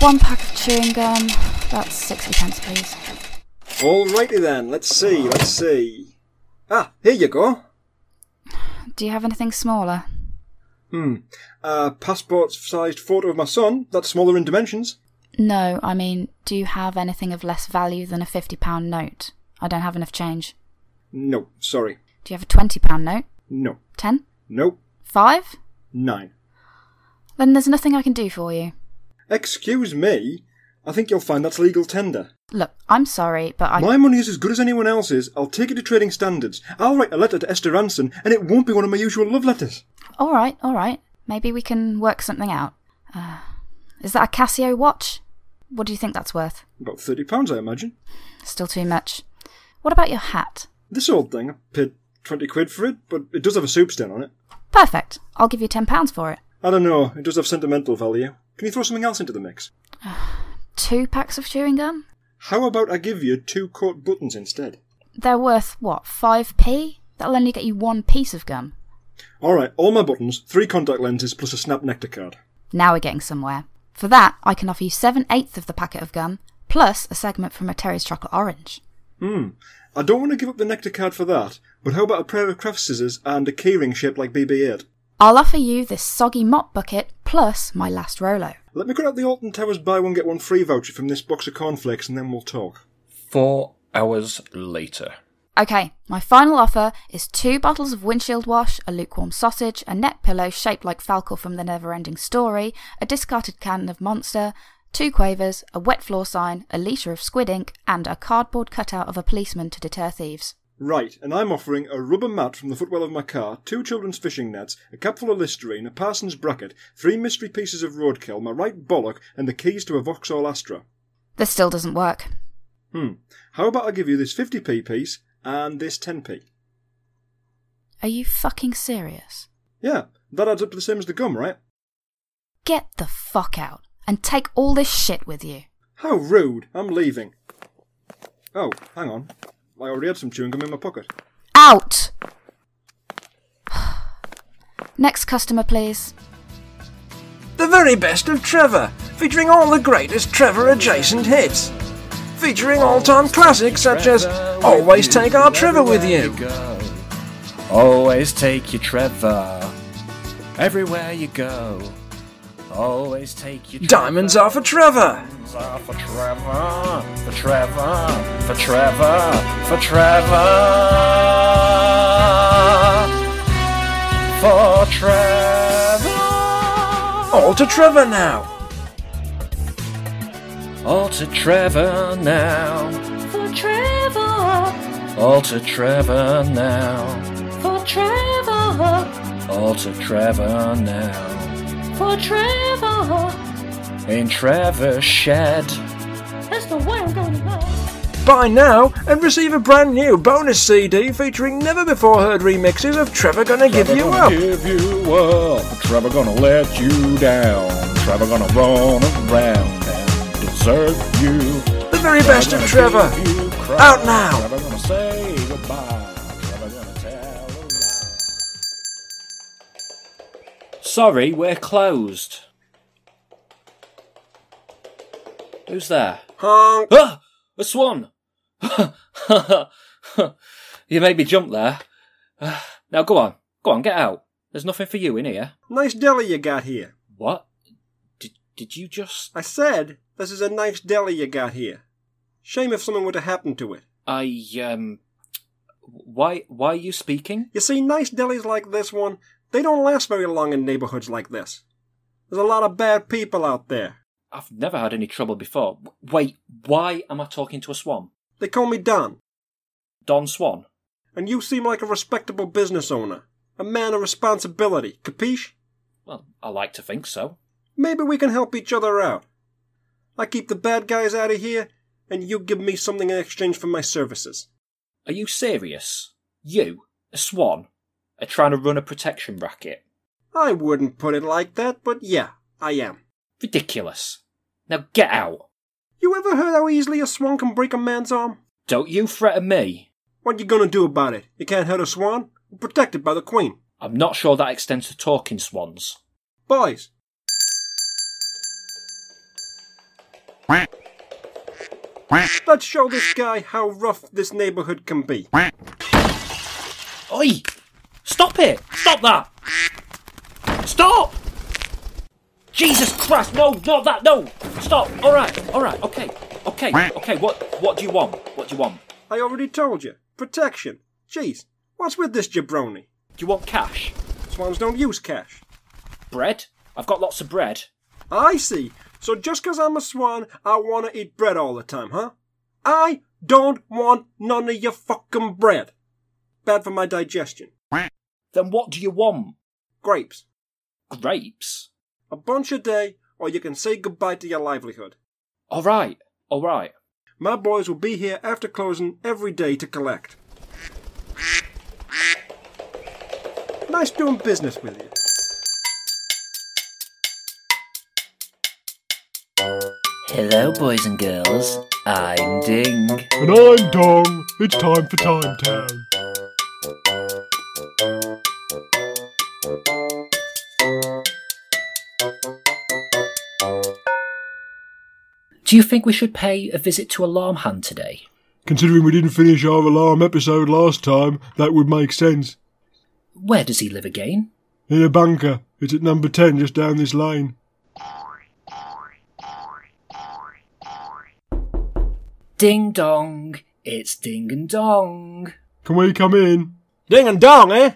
One pack of chewing gum. 60 please. Alrighty then, let's see, let's see. Ah, here you go. Do you have anything smaller? Hmm. Uh, passport sized photo of my son. That's smaller in dimensions. No, I mean, do you have anything of less value than a £50 note? I don't have enough change. No, sorry. Do you have a £20 note? No. 10? Nope. 5? Nine. Then there's nothing I can do for you. Excuse me? I think you'll find that's legal tender. Look, I'm sorry, but I. My money is as good as anyone else's. I'll take it to trading standards. I'll write a letter to Esther Rantzen, and it won't be one of my usual love letters. All right, all right. Maybe we can work something out. Uh, is that a Casio watch? What do you think that's worth? About thirty pounds, I imagine. Still too much. What about your hat? This old thing, I paid twenty quid for it, but it does have a soup stain on it. Perfect. I'll give you £10 for it. I don't know, it does have sentimental value. Can you throw something else into the mix? Two packs of chewing gum? How about I give you two coat buttons instead? They're worth, what, 5p? That'll only get you one piece of gum. Alright, all my buttons, three contact lenses, plus a snap nectar card. Now we're getting somewhere. For that, I can offer you 7 eighths of the packet of gum, plus a segment from a Terry's Chocolate Orange. Hmm. I don't want to give up the nectar card for that, but how about a pair of craft scissors and a keyring shaped like BB 8? I'll offer you this soggy mop bucket, plus my last Rolo. Let me cut out the Alton Towers buy one get one free voucher from this box of cornflakes and then we'll talk. Four hours later. Okay, my final offer is two bottles of windshield wash, a lukewarm sausage, a neck pillow shaped like Falkor from the Neverending Story, a discarded can of Monster, two quavers, a wet floor sign, a litre of squid ink, and a cardboard cutout of a policeman to deter thieves. Right, and I'm offering a rubber mat from the footwell of my car, two children's fishing nets, a cap full of Listerine, a parson's bracket, three mystery pieces of roadkill, my right bollock, and the keys to a Vauxhall Astra. This still doesn't work. Hmm. How about I give you this 50p piece and this 10p? Are you fucking serious? Yeah, that adds up to the same as the gum, right? Get the fuck out and take all this shit with you. How rude! I'm leaving. Oh, hang on. I already had some chewing gum in my pocket. Out! Next customer, please. The very best of Trevor, featuring all the greatest Trevor adjacent hits. Featuring all time classics such as Always Take Our Trevor With You. Always take your Trevor. Everywhere you go. Always take your Diamonds are for Trevor. Diamonds are for Trevor. For Trevor. For Trevor. For Trevor. For Trevor. All to Trevor now. All to Trevor now. For Trevor, All to Trevor now. for Trevor, All to Trevor now. For Trevor. In Trevor's shed. That's the way I'm going to go. Buy now and receive a brand new bonus CD featuring never before heard remixes of Trevor Gonna Give You gonna Up. give you up. Trevor gonna let you down. Trevor gonna run around and desert you. The very best of gonna Trevor. give you crap. Out now. Sorry, we're closed. Who's there? Honk. Ah! A swan! you made me jump there. Now go on. Go on, get out. There's nothing for you in here. Nice deli you got here. What? Did, did you just. I said, this is a nice deli you got here. Shame if something were to happen to it. I, um. Why, why are you speaking? You see, nice delis like this one, they don't last very long in neighborhoods like this. There's a lot of bad people out there. I've never had any trouble before. Wait, why am I talking to a swan? They call me Don, Don Swan? and you seem like a respectable business owner. A man of responsibility, capiche? Well, I like to think so. Maybe we can help each other out. I keep the bad guys out of here, and you give me something in exchange for my services. Are you serious? You, a swan, are trying to run a protection racket? I wouldn't put it like that, but yeah, I am. Ridiculous. Now get out. You ever heard how easily a swan can break a man's arm? Don't you threaten me. What you gonna do about it? You can't hurt a swan. We're protected by the queen. I'm not sure that extends to talking swans. Boys, let's show this guy how rough this neighborhood can be. Oi! Stop it! Stop that! Stop! Jesus Christ! No, not that! No! Stop! All right, all right, okay, okay, okay. What, what do you want? What do you want? I already told you. Protection. Jeez, what's with this jabroni? Do you want cash? Swans don't use cash. Bread? I've got lots of bread. I see. So just 'cause I'm a swan, I want to eat bread all the time, huh? I don't want none of your fucking bread. Bad for my digestion. Then what do you want? Grapes. Grapes? A bunch a day, or you can say goodbye to your livelihood. All right, all right. My boys will be here after closing every day to collect. Nice doing business with you. Hello, boys and girls. I'm Ding. And I'm Dong. It's time for Time Town. Do you think we should pay a visit to Alarm Hand today? Considering we didn't finish our alarm episode last time, that would make sense. Where does he live again? In a bunker. It's at number 10 just down this lane. Ding dong. It's ding and dong. Can we come in? Ding and dong, eh?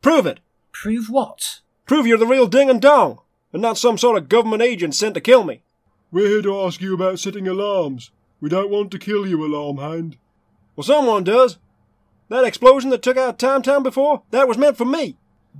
Prove it. Prove what? Prove you're the real ding and dong, and not some sort of government agent sent to kill me. We're here to ask you about setting alarms. We don't want to kill you, alarm hand. Well, someone does. That explosion that took out Time Town before, that was meant for me.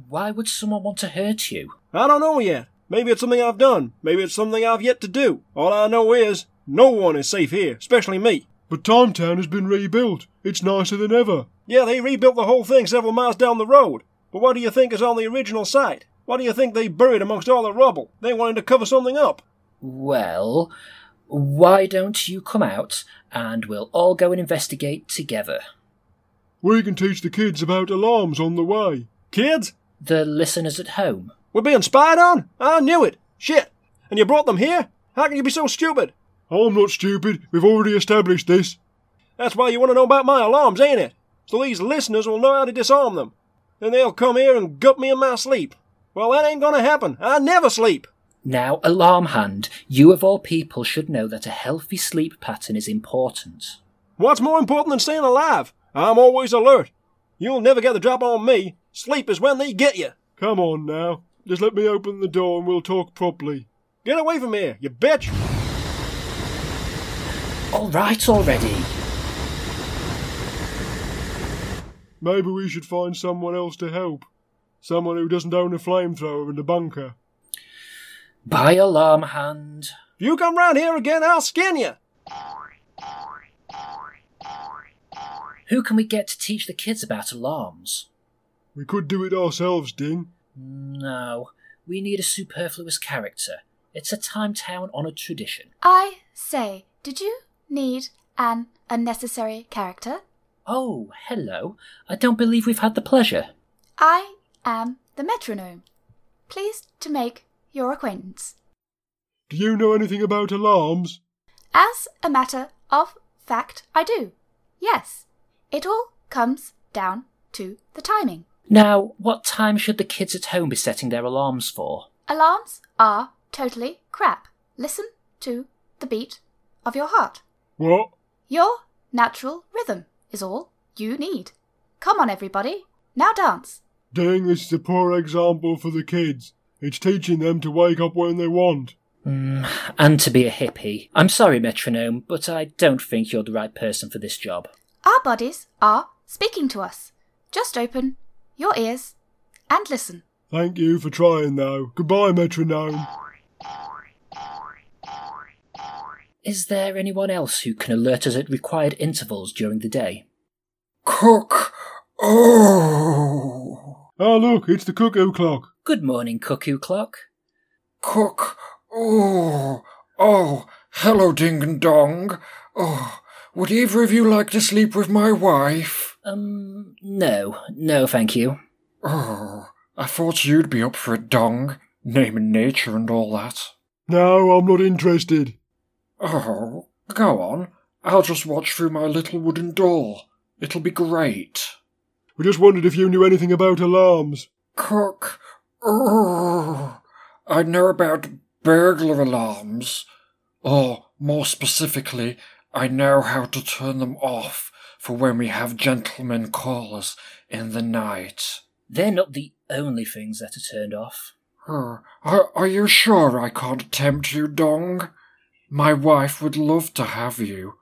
Why would someone want to hurt you? I don't know yet. Maybe it's something I've done. Maybe it's something I've yet to do. All I know is, no one is safe here, especially me. But Time Town has been rebuilt. It's nicer than ever. Yeah, they rebuilt the whole thing several miles down the road. But what do you think is on the original site? What do you think they buried amongst all the rubble? They wanted to cover something up. Well, why don't you come out and we'll all go and investigate together? We can teach the kids about alarms on the way. Kids, The listeners at home. we're being spied on? I knew it. Shit. And you brought them here? How can you be so stupid? I'm not stupid. We've already established this. That's why you want to know about my alarms, ain't it? So these listeners will know how to disarm them. Then they'll come here and gut me in my sleep. Well, that ain't gonna happen. I never sleep. Now, Alarm Hand, you of all people should know that a healthy sleep pattern is important. What's more important than staying alive? I'm always alert. You'll never get the drop on me. Sleep is when they get you. Come on now. Just let me open the door and we'll talk properly. Get away from here, you bitch. All right already. Maybe we should find someone else to help. Someone who doesn't own a flamethrower in the bunker. By Alarm Hand. If you come round here again, I'll skin you. Who can we get to teach the kids about alarms? We could do it ourselves, Ding. No, we need a superfluous character. It's a time town on a tradition. I say, did you need an unnecessary character? Oh, hello. I don't believe we've had the pleasure. I am the metronome. Pleased to make your acquaintance. Do you know anything about alarms? As a matter of fact, I do. Yes, it all comes down to the timing. Now, what time should the kids at home be setting their alarms for? Alarms are totally crap. Listen to the beat of your heart. What? Your natural rhythm is all you need. Come on, everybody. Now dance. Ding, this is a poor example for the kids. It's teaching them to wake up when they want. Mm, and to be a hippie. I'm sorry, metronome, but I don't think you're the right person for this job. Our bodies are speaking to us. Just open your ears and listen. Thank you for trying, though. Goodbye, metronome. Is there anyone else who can alert us at required intervals during the day? Cook! Oh! Ah, look, it's the cuckoo clock. Good morning, Cuckoo Clock. Cook! Oh! Oh! Hello, Ding and Dong. Oh, would either of you like to sleep with my wife? Um, no, no, thank you. Oh, I thought you'd be up for it, Dong. Name and nature and all that. No, I'm not interested. Oh, go on. I'll just watch through my little wooden door. It'll be great. We just wondered if you knew anything about alarms. Cook. Oh, I know about burglar alarms. Or, more specifically, I know how to turn them off for when we have gentlemen callers in the night. They're not the only things that are turned off. Are, are you sure I can't tempt you, Dong? My wife would love to have you.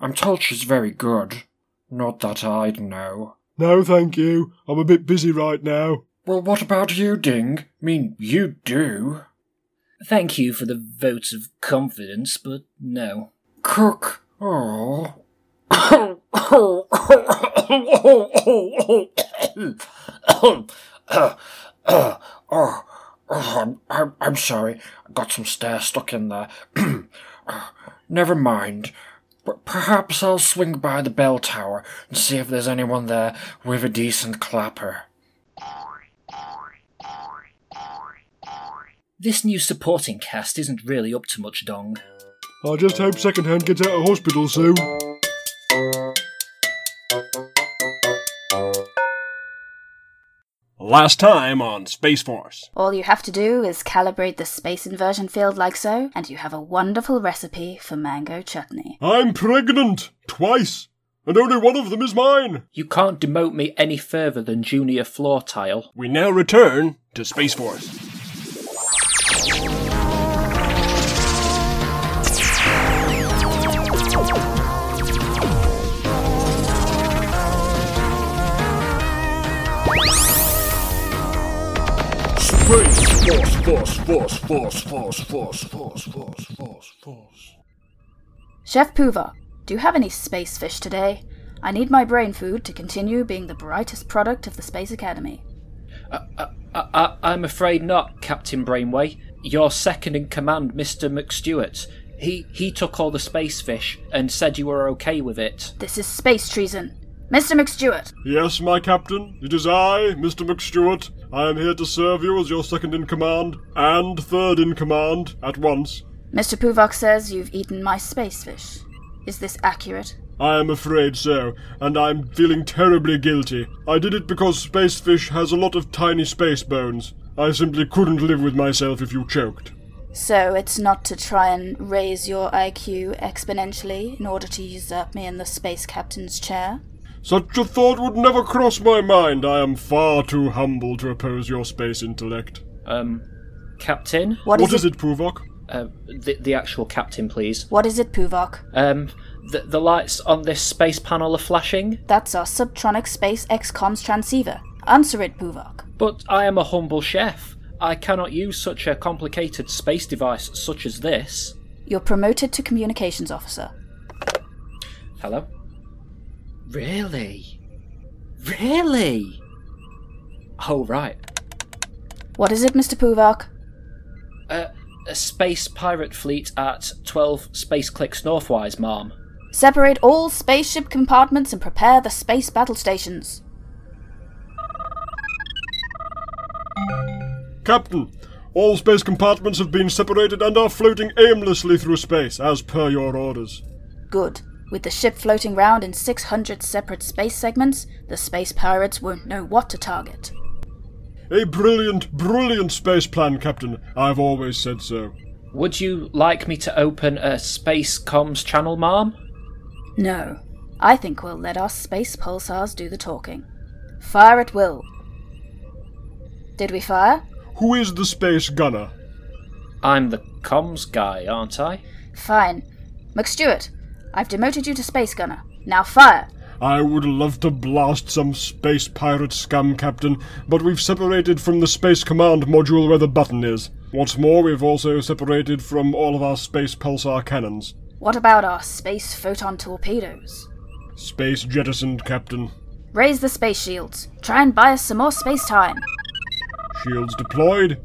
I'm told she's very good. Not that I'd know. No, thank you. I'm a bit busy right now. Well, what about you, Ding? mean, you do. Thank you for the vote of confidence, but no. Cook. Oh. oh, oh, I'm, I'm, I'm sorry. I got some stairs stuck in there. Never mind. But perhaps I'll swing by the bell tower and see if there's anyone there with a decent clapper. This new supporting cast isn't really up to much, Dong. I just hope Secondhand gets out of hospital soon. Last time on Space Force. All you have to do is calibrate the space inversion field like so, and you have a wonderful recipe for mango chutney. I'm pregnant! Twice! And only one of them is mine! You can't demote me any further than junior floor tile. We now return to Space Force. Force, Force, Force, Force, Force, Force, Force, Force, Force, Force. Chef Puvok, do you have any space fish today? I need my brain food to continue being the brightest product of the Space Academy. I, I, I'm afraid not, Captain Brainway. Your second in command, Mr. McStewart. He he took all the space fish and said you were okay with it. This is space treason. Mr. McStewart, Yes, my captain, it is I, Mr. McStewart. I am here to serve you as your second in command and third in command at once. Mr. Puvok says you've eaten my space fish. Is this accurate? I am afraid so, and I'm feeling terribly guilty. I did it because space fish has a lot of tiny space bones. I simply couldn't live with myself if you choked. So it's not to try and raise your IQ exponentially in order to usurp me in the space captain's chair? Such a thought would never cross my mind. I am far too humble to oppose your space intellect. Um, Captain? What what is, is it, Puvok? Uh, the, the actual captain, please. What is it, Puvok? Um, the, the lights on this space panel are flashing, That's our subtronic space XCOM's transceiver. Answer it, Puvok. but I am a humble chef. I cannot use such a complicated space device such as this. You're promoted to communications officer. Hello? Really? Really? Oh, right. What is it, Mr. Puvok? Uh, a space pirate fleet at 12 space clicks northwise, ma'am. Separate all spaceship compartments and prepare the space battle stations. Captain, all space compartments have been separated and are floating aimlessly through space, as per your orders. Good. With the ship floating round in 600 separate space segments, the space pirates won't know what to target. A brilliant, brilliant space plan, Captain. I've always said so. Would you like me to open a space comms channel, ma'am? No. I think we'll let our space pulsars do the talking. Fire at will. Did we fire? Who is the space gunner? I'm the comms guy, aren't I? Fine. McStewart, I've demoted you to space gunner. Now fire! I would love to blast some space pirate scum, Captain, but we've separated from the Space Command module where the button is. What's more, we've also separated from all of our space pulsar cannons. What about our space photon torpedoes? Space jettisoned, Captain. Raise the space shields. Try and buy us some more space time. Shields deployed.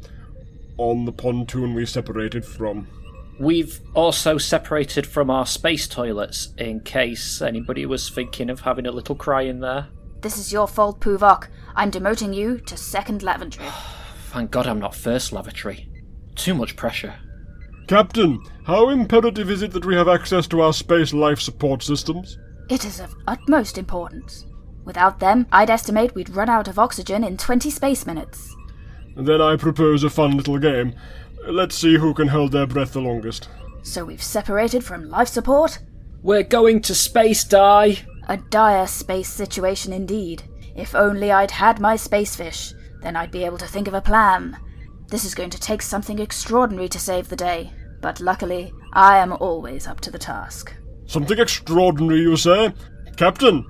On the pontoon we separated from. We've also separated from our space toilets in case anybody was thinking of having a little cry in there. This is your fault, Puvok. I'm demoting you to second lavatory. Thank God I'm not first lavatory. Too much pressure. Captain, how imperative is it that we have access to our space life support systems? It is of utmost importance. Without them, I'd estimate we'd run out of oxygen in 20 space minutes. Then I propose a fun little game. Let's see who can hold their breath the longest. So we've separated from life support? We're going to space, Die! A dire space situation indeed. If only I'd had my space fish, then I'd be able to think of a plan. This is going to take something extraordinary to save the day, but luckily, I am always up to the task. Something extraordinary, you say? Captain,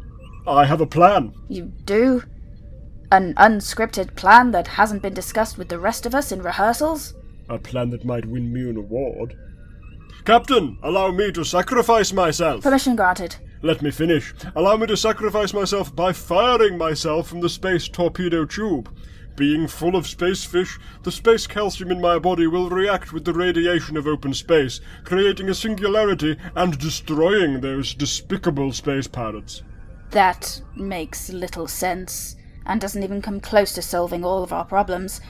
I have a plan. You do? An unscripted plan that hasn't been discussed with the rest of us in rehearsals? A plan that might win me an award. Captain, allow me to sacrifice myself. Permission granted. Let me finish. Allow me to sacrifice myself by firing myself from the space torpedo tube. Being full of space fish, the space calcium in my body will react with the radiation of open space, creating a singularity and destroying those despicable space pirates. That makes little sense, and doesn't even come close to solving all of our problems.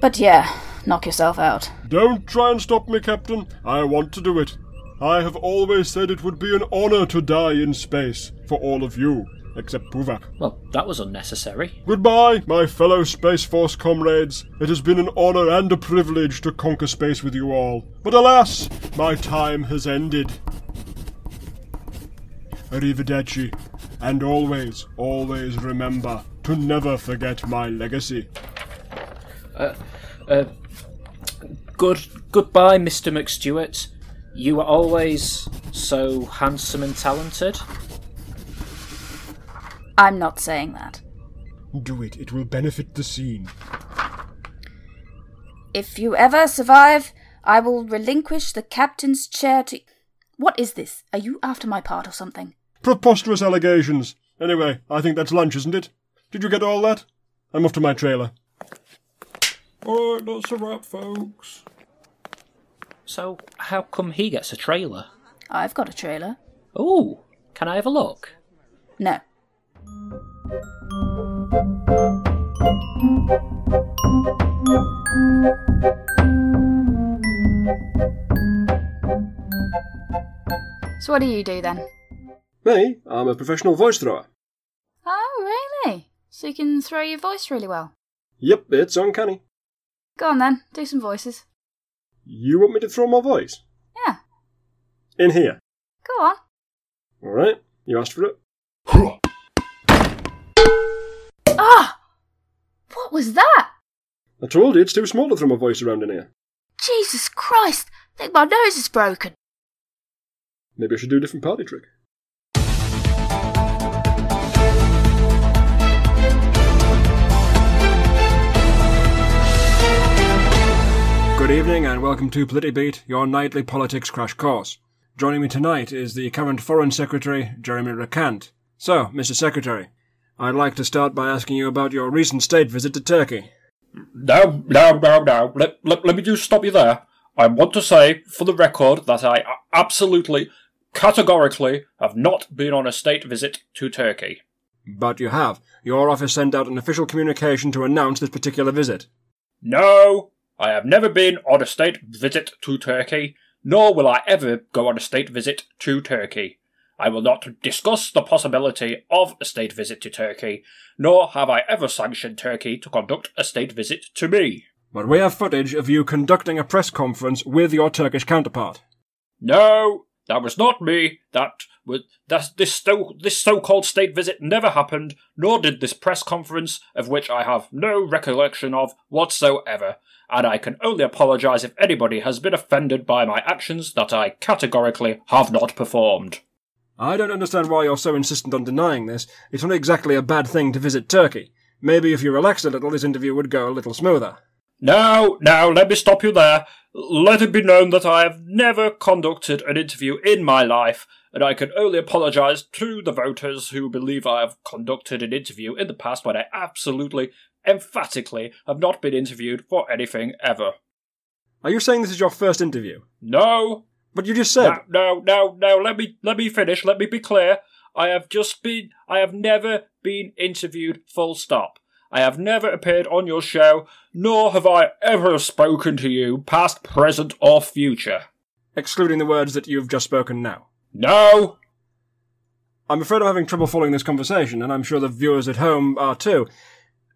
But yeah, knock yourself out. Don't try and stop me, Captain. I want to do it. I have always said it would be an honor to die in space for all of you, except Puvok. Well, that was unnecessary. Goodbye, my fellow Space Force comrades. It has been an honor and a privilege to conquer space with you all. But alas, my time has ended. Arrivederci. And always, always remember to never forget my legacy. Uh, good goodbye, Mr. McStewart. You were always so handsome and talented. I'm not saying that. Do it, it will benefit the scene. If you ever survive, I will relinquish the captain's chair to. What is this? Are you after my part or something? Preposterous allegations. Anyway, I think that's lunch, isn't it? Did you get all that? I'm off to my trailer. Alright, that's a wrap, folks. So, how come he gets a trailer? I've got a trailer. Oh, can I have a look? No. So, what do you do then? Me? I'm a professional voice thrower. Oh, really? So you can throw your voice really well. Yep, it's uncanny. Go on then, do some voices. You want me to throw my voice? Yeah, In here. go on. Alright, you asked for it. Ah! What was that? I told you it's too small to throw my voice around in here. Jesus Christ! I think my nose is broken. Maybe I should do a different party trick. Good evening and welcome to PolitiBeat, your nightly politics crash course. Joining me tonight is the current Foreign Secretary, Jeremy Recant. So, Mr. Secretary, I'd like to start by asking you about your recent state visit to Turkey. No, no, no, no. Let, let, let me just stop you there. I want to say, for the record, that I absolutely, categorically have not been on a state visit to Turkey. But you have. Your office sent out an official communication to announce this particular visit. No, I have never been on a state visit to Turkey, nor will I ever go on a state visit to Turkey. I will not discuss the possibility of a state visit to Turkey, nor have I ever sanctioned Turkey to conduct a state visit to me. But we have footage of you conducting a press conference with your Turkish counterpart. No, that was not me. That was that this so this so-called state visit never happened, nor did this press conference, of which I have no recollection of whatsoever. And I can only apologise if anybody has been offended by my actions that I categorically have not performed. I don't understand why you're so insistent on denying this. It's not exactly a bad thing to visit Turkey. Maybe if you relaxed a little, this interview would go a little smoother. No, no, let me stop you there. let it be known that I have never conducted an interview in my life, and I can only apologise to the voters who believe I have conducted an interview in the past when I absolutely, emphatically have not been interviewed for anything ever. Are you saying this is your first interview? No, But you just said. no, no, no, no. Let me let me finish. Let me be clear. I have just been. I have never been interviewed. Full stop. I have never appeared on your show, nor have I ever spoken to you, past, present, or future. Excluding the words that you've just spoken now. No. I'm afraid I'm having trouble following this conversation, and I'm sure the viewers at home are too.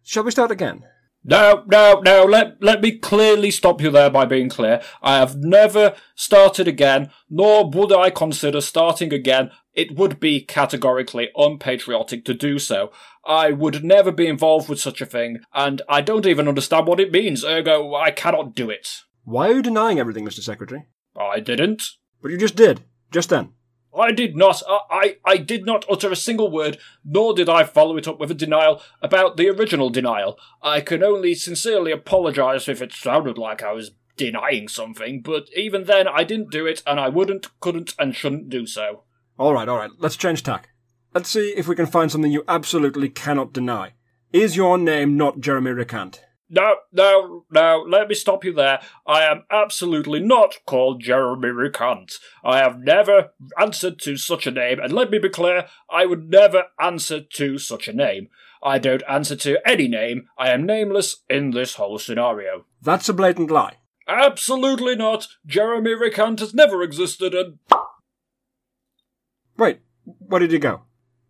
Shall we start again? No, no, no, let, let me clearly stop you there by being clear. I have never started again, nor would I consider starting again. It would be categorically unpatriotic to do so. I would never be involved with such a thing, and I don't even understand what it means, ergo I cannot do it. Why are you denying everything, Mr. Secretary? I didn't. But you just did. Just then. I did not. I, I, I did not utter a single word, nor did I follow it up with a denial about the original denial. I can only sincerely apologise if it sounded like I was denying something, but even then I didn't do it, and I wouldn't, couldn't, and shouldn't do so. Alright, alright, let's change tack. Let's see if we can find something you absolutely cannot deny. Is your name not Jeremy Recant? No, no, no, let me stop you there. I am absolutely not called Jeremy Recant. I have never answered to such a name, and let me be clear, I would never answer to such a name. I don't answer to any name. I am nameless in this whole scenario. That's a blatant lie. Absolutely not. Jeremy Recant has never existed, and Wait, where did he go?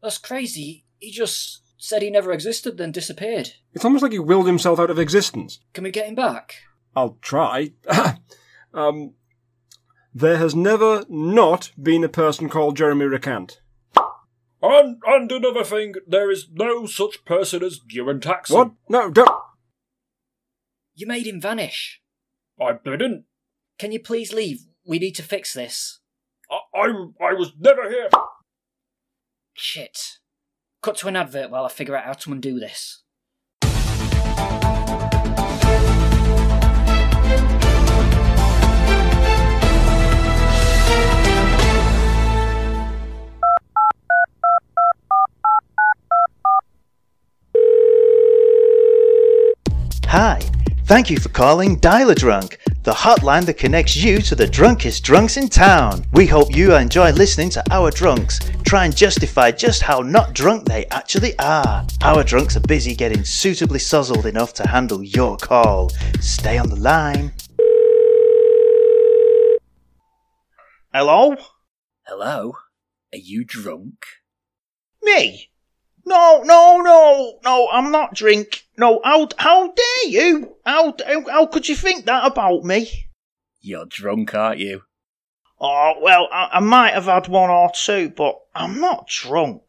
That's crazy. He just said he never existed, then disappeared. It's almost like he willed himself out of existence. Can we get him back? I'll try. um, there has never not been a person called Jeremy Recant. and, and another thing, there is no such person as Ewan Taxon. What? No, don't. You made him vanish. I didn't. Can you please leave? We need to fix this. I, I, I was never here. Shit. Cut to an advert while I figure out how to undo this. Hi, thank you for calling Dial-a-Drunk, the hotline that connects you to the drunkest drunks in town. We hope you enjoy listening to our drunks try and justify just how not drunk they actually are. Our drunks are busy getting suitably sozzled enough to handle your call. Stay on the line. Hello? Hello? Are you drunk? Me? No, no, no, no, I'm not drink. No, how, how dare you? How, how, how could you think that about me? You're drunk, aren't you? Oh, well, I, I might have had one or two, but I'm not drunk.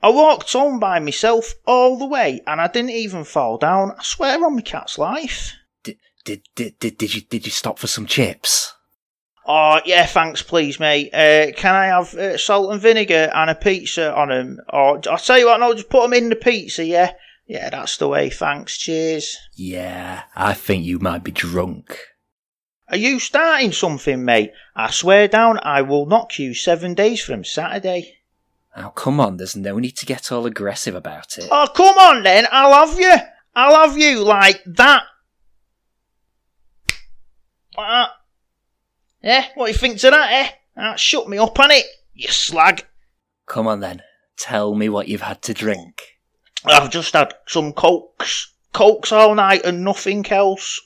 I walked home by myself all the way, and I didn't even fall down. I swear on my cat's life. Did, did, did, did, did you, did you stop for some chips? Oh, yeah, thanks, please, mate. Uh, can I have uh, salt and vinegar and a pizza on 'em? Or I'll tell you what, no, just put them in the pizza, yeah? Yeah, that's the way, thanks, cheers. Yeah, I think you might be drunk. Are you starting something, mate? I swear down, I will knock you seven days from Saturday. Oh, come on, there's no need to get all aggressive about it. Oh, come on then, I'll have you. I'll have you like that. Like that. Eh, what do you think to that, eh? That shut me up, on it, you slag. Come on then, tell me what you've had to drink. I've just had some cokes. Cokes all night and nothing else.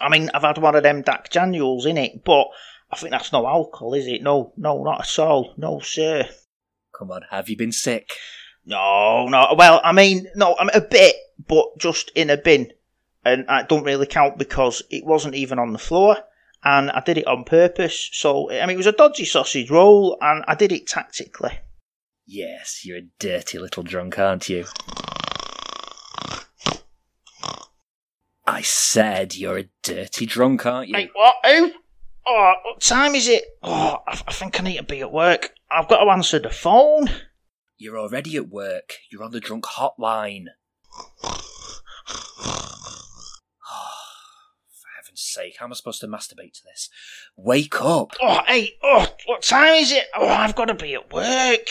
I mean, I've had one of them Jack Daniels in it, but I think that's no alcohol, is it? No, no, not at all. No, sir. Come on, have you been sick? No, no. Well, I mean, no, I'm a bit, but just in a bin. And that don't really count because it wasn't even on the floor. And I did it on purpose. So, I mean, it was a dodgy sausage roll and I did it tactically. Yes, you're a dirty little drunk, aren't you? I said you're a dirty drunk, aren't you? Hey, what? Who? Oh, what time is it? Oh, I, I think I need to be at work. I've got to answer the phone. You're already at work. You're on the drunk hotline. For heaven's heaven's sake, how am I supposed to masturbate to this? Wake up! Oh, hey, oh, what time is it? Oh, I've got to be at work.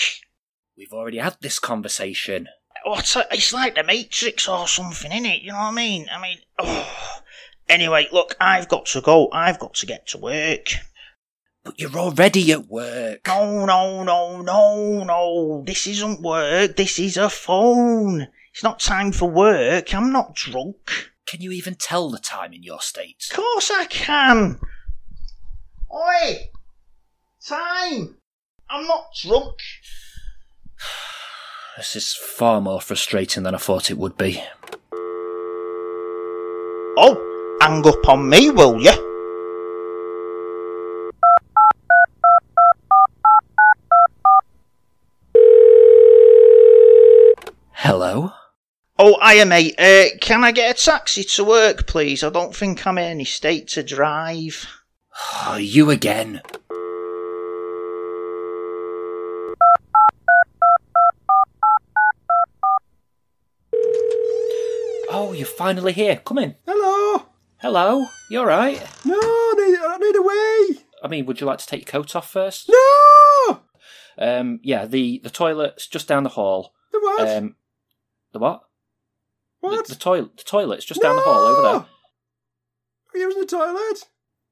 We've already had this conversation. What? a- It's like the Matrix or something, innit? You know what I mean? I mean, oh. Anyway, look, I've got to go. I've got to get to work. But you're already at work. No, no, no, no, no. This isn't work. This is a phone. It's not time for work. I'm not drunk. Can you even tell the time in your state? Of course I can. Oi! Time! I'm not drunk. This is far more frustrating than I thought it would be. Oh, hang up on me, will you? Hello? Oh, hiya, mate. Uh, can I get a taxi to work, please? I don't think I'm in any state to drive. Oh, you again. Oh, you're finally here. Come in. Hello. Hello. You alright? No, I need, I need a way. I mean, would you like to take your coat off first? No. Um, yeah, the, the toilet's just down the hall. The what? Um, the what? What? The, the toilet. The toilet's just down the hall over there. Are you using the toilet?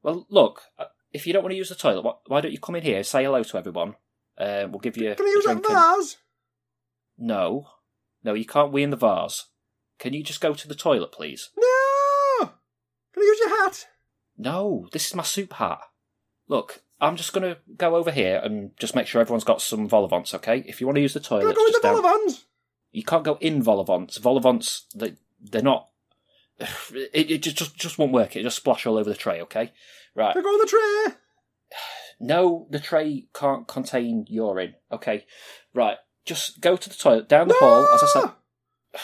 Well, look, uh, if you don't want to use the toilet, why don't you come in here, say hello to everyone? Uh, we'll give you. A. Can I use that drink and- vase? No, no, you can't wee in the vase. Can you just go to the toilet, please? No. Can I use your hat? No, this is my soup hat. Look, I'm just gonna go over here and just make sure everyone's got some vol-au-vents, okay? If you want to use the Can I toilet, go in the just down. Vol-au-vents? You can't go in vol-au-vents. Vol-au-vents, they they're not. It, it just, just just won't work. It just splash all over the tray, okay? Right. I on the tray? No, the tray can't contain urine. Okay, right. Just go to the toilet down the hall, as I said.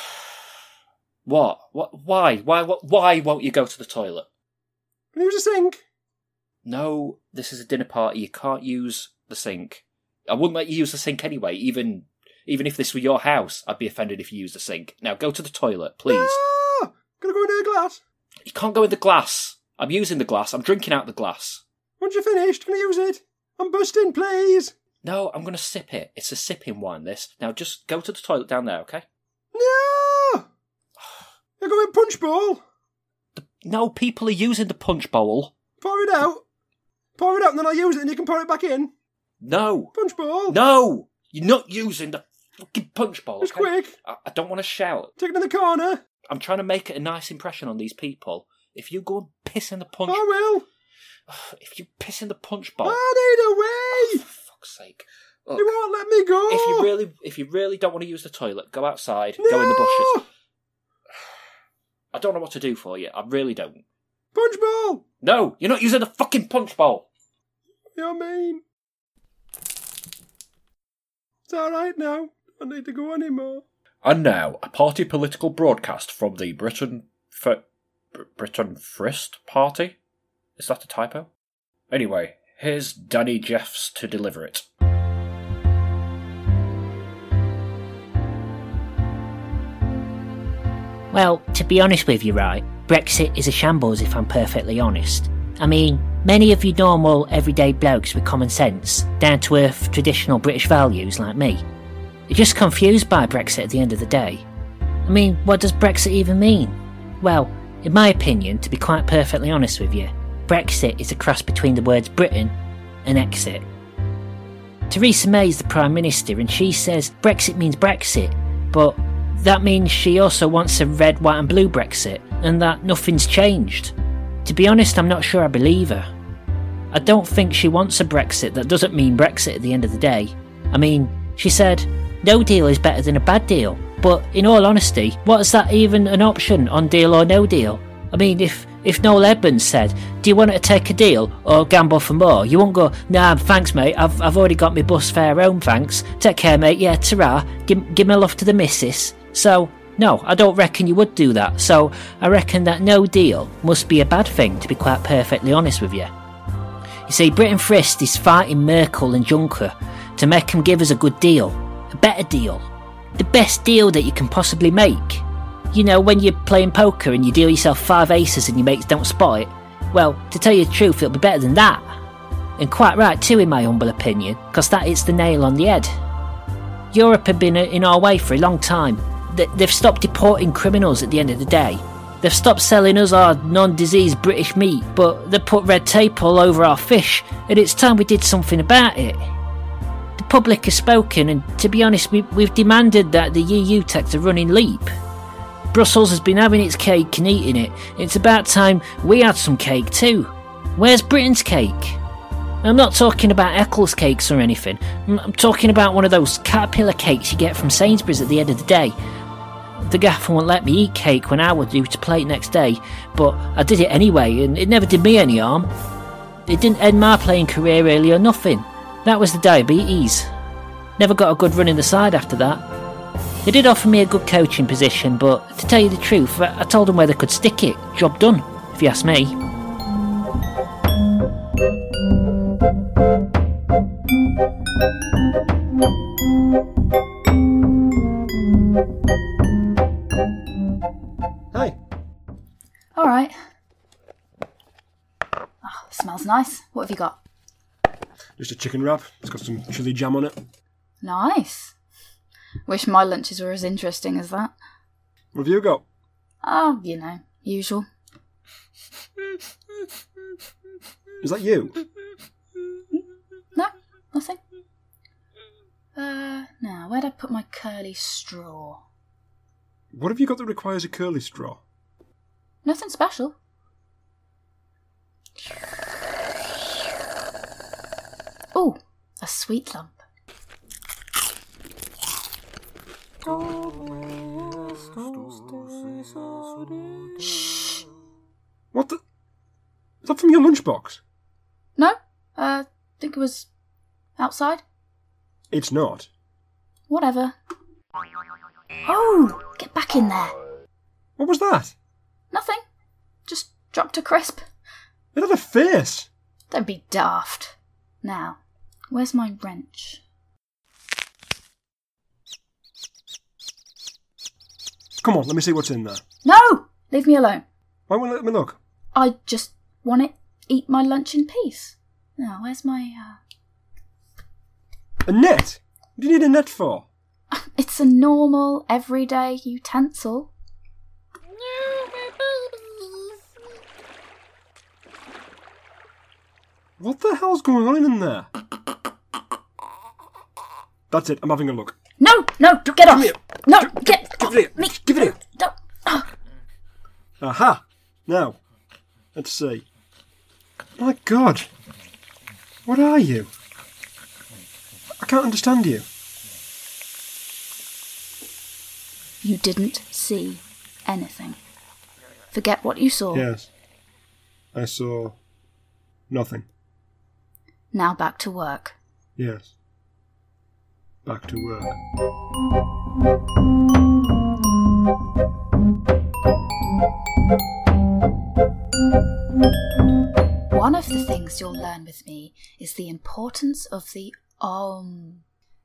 What? What? Why? Why? What? Why won't you go to the toilet? Use a sink? No, this is a dinner party. You can't use the sink. I wouldn't let you use the sink anyway. Even even if this were your house, I'd be offended if you used the sink. Now go to the toilet, please. No. Can I go in a glass? You can't go in the glass. I'm using the glass. I'm drinking out the glass. Once you're finished, can I use it? I'm busting, please. No, I'm going to sip it. It's a sipping wine. This. Now just go to the toilet down there, okay? No. I go in punch bowl. No, people are using the punch bowl. Pour it out. Pour it out, and then I'll use it, and you can pour it back in. No, Punch bowl. no, you're not using the fucking punch bowl. It's okay? quick. I, I don't want to shout. Take it in the corner. I'm trying to make it a nice impression on these people. If you go and piss in the punch, I will. if you piss in the punch bowl, ah, I need a oh, way. for fuck's sake. Look, You won't let me go. if you really, if you really don't want to use the toilet, go outside, go in the bushes. No! I don't know what to do for you. I really don't. Punch bowl. No, you're not using the fucking punch bowl. You're mean. It's all right now. I need to go anymore. And now, a party political broadcast from the Britain F- Britain Frist Party. Is that a typo? Anyway, here's Danny Jeffs to deliver it. Well, to be honest with you, right, Brexit is a shambles if I'm perfectly honest. I mean, many of you normal, everyday blokes with common sense, down to earth, traditional British values like me, are just confused by Brexit at the end of the day. I mean, what does Brexit even mean? Well, in my opinion, to be quite perfectly honest with you, Brexit is a cross between the words Britain and exit. Theresa May is the Prime Minister and she says Brexit means Brexit, but that means she also wants a red, white, and blue Brexit, and that nothing's changed. To be honest, I'm not sure I believe her. I don't think she wants a Brexit that doesn't mean Brexit at the end of the day. I mean, she said, no deal is better than a bad deal, but in all honesty, what is that even an option on deal or no deal? I mean, if if Noel Edmonds said, "Do you want to take a deal or gamble for more?" You won't go, "Nah, thanks, mate. I've I've already got my bus fare home, thanks. Take care, mate. Yeah, ta Give give me love to the missus." So no, I don't reckon you would do that. So I reckon that no deal must be a bad thing, to be quite perfectly honest with you. You see, Britain Frist is fighting Merkel and Juncker to make them give us a good deal, a better deal, the best deal that you can possibly make. You know, when you're playing poker and you deal yourself five aces and your mates don't spot it, Well, to tell you the truth, it'll be better than that. And quite right too, in my humble opinion, because that hits the nail on the head. Europe have been uh, in our way for a long time. They- They've stopped deporting criminals at the end of the day. They've stopped selling us our non diseased British meat, but they put red tape all over our fish, and it's time we did something about it. Public has spoken, and to be honest, we, we've demanded that the EU takes a running leap. Brussels has been having its cake and eating it. It's about time we had some cake too. Where's Britain's cake? I'm not talking about Eccles cakes or anything. I'm talking about one of those caterpillar cakes you get from Sainsbury's at the end of the day. The gaffer won't let me eat cake when I was due to play next day, but I did it anyway, and it never did me any harm. It didn't end my playing career really or nothing. That was the diabetes. Never got a good run in the side after that. They did offer me a good coaching position, but to tell you the truth, I I told them where they could stick it. Job done, if you ask me. Hi. All right. Oh, smells nice. What have you got? Just a chicken wrap. It's got some chili jam on it. Nice. Wish my lunches were as interesting as that. What have you got? Oh, you know, usual. Is that you? No, nothing. Uh, now, where'd I put my curly straw? What have you got that requires a curly straw? Nothing special. Oh, a sweet lump. Shh. What the? Is that from your lunchbox? No, uh, think it was outside. It's not. Whatever. Oh, get back in there. What was that? Nothing. Just dropped a crisp. It had a face. Don't be daft. Now, where's my wrench? Come on, let me see what's in there. No! Leave me alone. Why won't you let me look? I just want to eat my lunch in peace. Now, where's my, uh... A net? What do you need a net for? It's a normal, everyday utensil. What the hell's going on in there? That's it, I'm having a look. No, no, get off! No, get Give off it here. me! Give it here. Don't- ah. Aha! Now, let's see. My god! What are you? I can't understand you. You didn't see anything. Forget what you saw. Yes. I saw nothing. Now back to work. Yes. Back to work. One of the things you'll learn with me is the importance of the Om.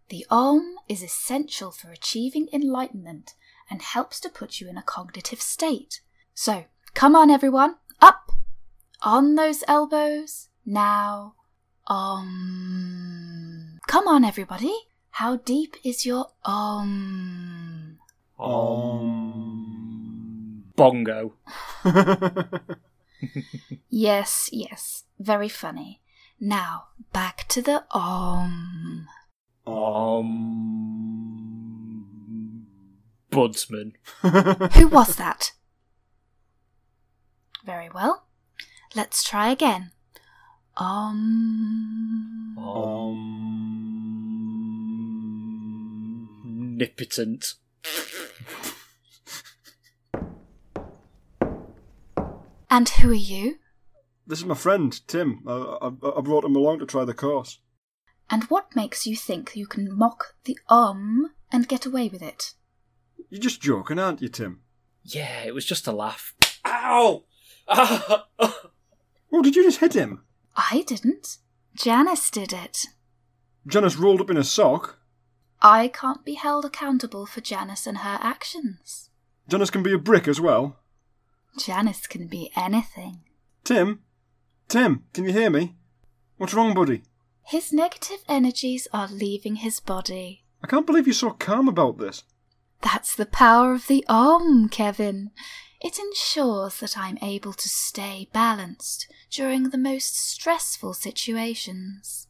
The Om is essential for achieving enlightenment and helps to put you in a cognitive state. So, come on, everyone, up! On those elbows. Now, Om. Come on, everybody. How deep is your Om? Um. Bongo. Yes, yes, very funny. Now, back to the um. Um. Budsman. Who was that? Very well. Let's try again. Um. Um. Nipitant. And who are you? This is my friend, Tim. I, I, I brought him along to try the course. And what makes you think you can mock the um and get away with it? You're just joking, aren't you, Tim? Yeah, it was just a laugh. Ow! Ah! Oh, did you just hit him? I didn't. Janice did it. Janice rolled up in a sock. I can't be held accountable for Janice and her actions. Janice can be a brick as well. Janice can be anything. Tim, Tim, can you hear me? What's wrong, buddy? His negative energies are leaving his body. I can't believe you're so calm about this. That's the power of the Om, Kevin. It ensures that I'm able to stay balanced during the most stressful situations.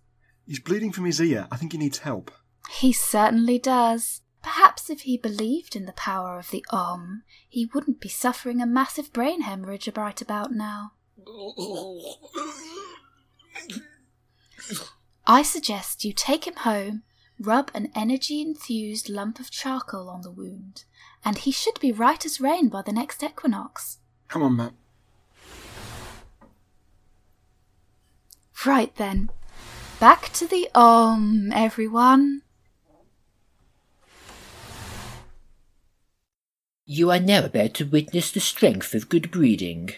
He's bleeding from his ear. I think he needs help. He certainly does. Perhaps if he believed in the power of the Om, he wouldn't be suffering a massive brain hemorrhage right about now. I suggest you take him home, rub an energy infused lump of charcoal on the wound, and he should be right as rain by the next equinox. Come on, Matt. Right then. Back to the Om, everyone. You are now about to witness the strength of good breeding.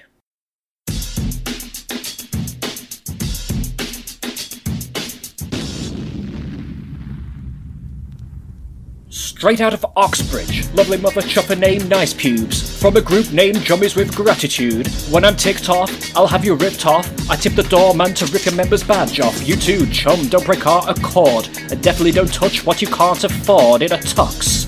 Straight out of Oxbridge, lovely mother chopper named Nice Pubes. From a group named Jummies with Gratitude. When I'm ticked off, I'll have you ripped off. I tip the doorman to rip your member's badge off. You too, chum, don't break our accord. And definitely don't touch what you can't afford in a tux.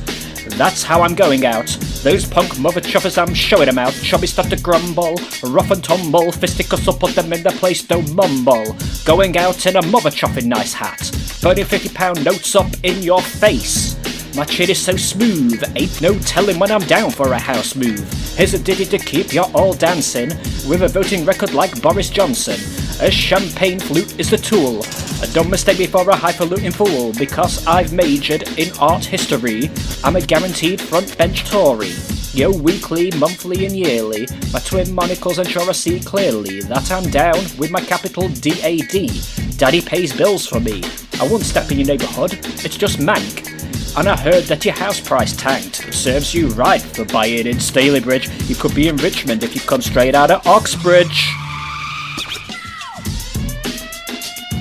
That's how I'm going out. Those punk mother chuffers, I'm showing 'em out. Chubby start to grumble, rough and tumble, fisticuffs will put them in their place, don't mumble. Going out in a mother chuffing nice hat, burning fifty pound notes up in your face. My chin is so smooth, ain't no telling when I'm down for a house move. Here's a ditty to keep you all dancing, with a voting record like Boris Johnson. A champagne flute is the tool. Don't mistake me for a highfalutin fool, because I've majored in art history. I'm a guaranteed front bench Tory. Yo, weekly, monthly, and yearly, my twin monocles ensure I see clearly that I'm down with my capital DAD. Daddy pays bills for me. I won't step in your neighbourhood, it's just mank. And I heard that your house price tanked. Serves you right for buying in Stalybridge. You could be in Richmond if you come straight out of Oxbridge.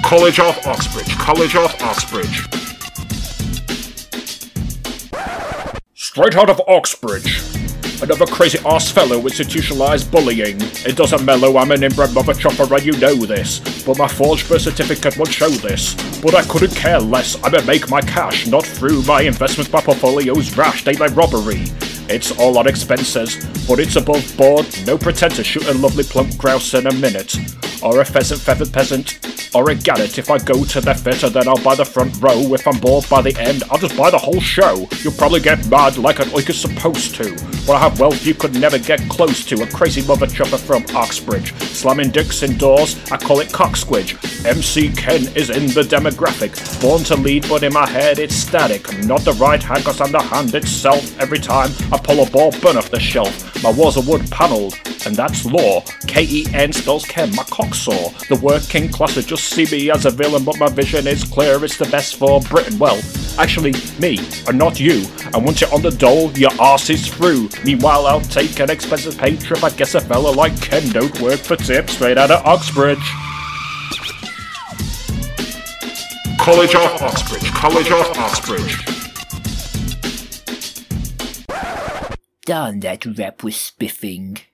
College of Oxbridge, College of Oxbridge. Straight out of Oxbridge. Another crazy ass fellow institutionalized bullying. It doesn't mellow, I'm an inbred mother chopper and you know this. But my forged birth certificate won't show this. But I couldn't care less, I'ma make my cash, not through my investments, my portfolio's rash, daylight robbery. It's all on expenses, but it's above board, no pretend to shoot a lovely plump grouse in a minute. Or a pheasant feathered peasant, or a gannet. If I go to the theatre, then I'll buy the front row. If I'm bored by the end, I'll just buy the whole show. You'll probably get mad like an oik is supposed to. But I have wealth you could never get close to. A crazy mother chopper from Oxbridge. Slamming dicks indoors, I call it cocksquidge. MC Ken is in the demographic. Born to lead, but in my head it's static. Not the right hand, cause I'm the hand itself. Every time I pull a ball, burn off the shelf. My walls are wood panelled, and that's law. K-E-N spells Ken, my cocksaw. The working class would just see me as a villain, but my vision is clear. It's the best for Britain. Well, actually, me, and not you. And once you're on the dole, your arse is through. Meanwhile, I'll take an expensive pay trip. I guess a fella like Ken don't work for tips straight out of Oxbridge. College of Oxbridge, College of Oxbridge. Darn that rap was spiffing.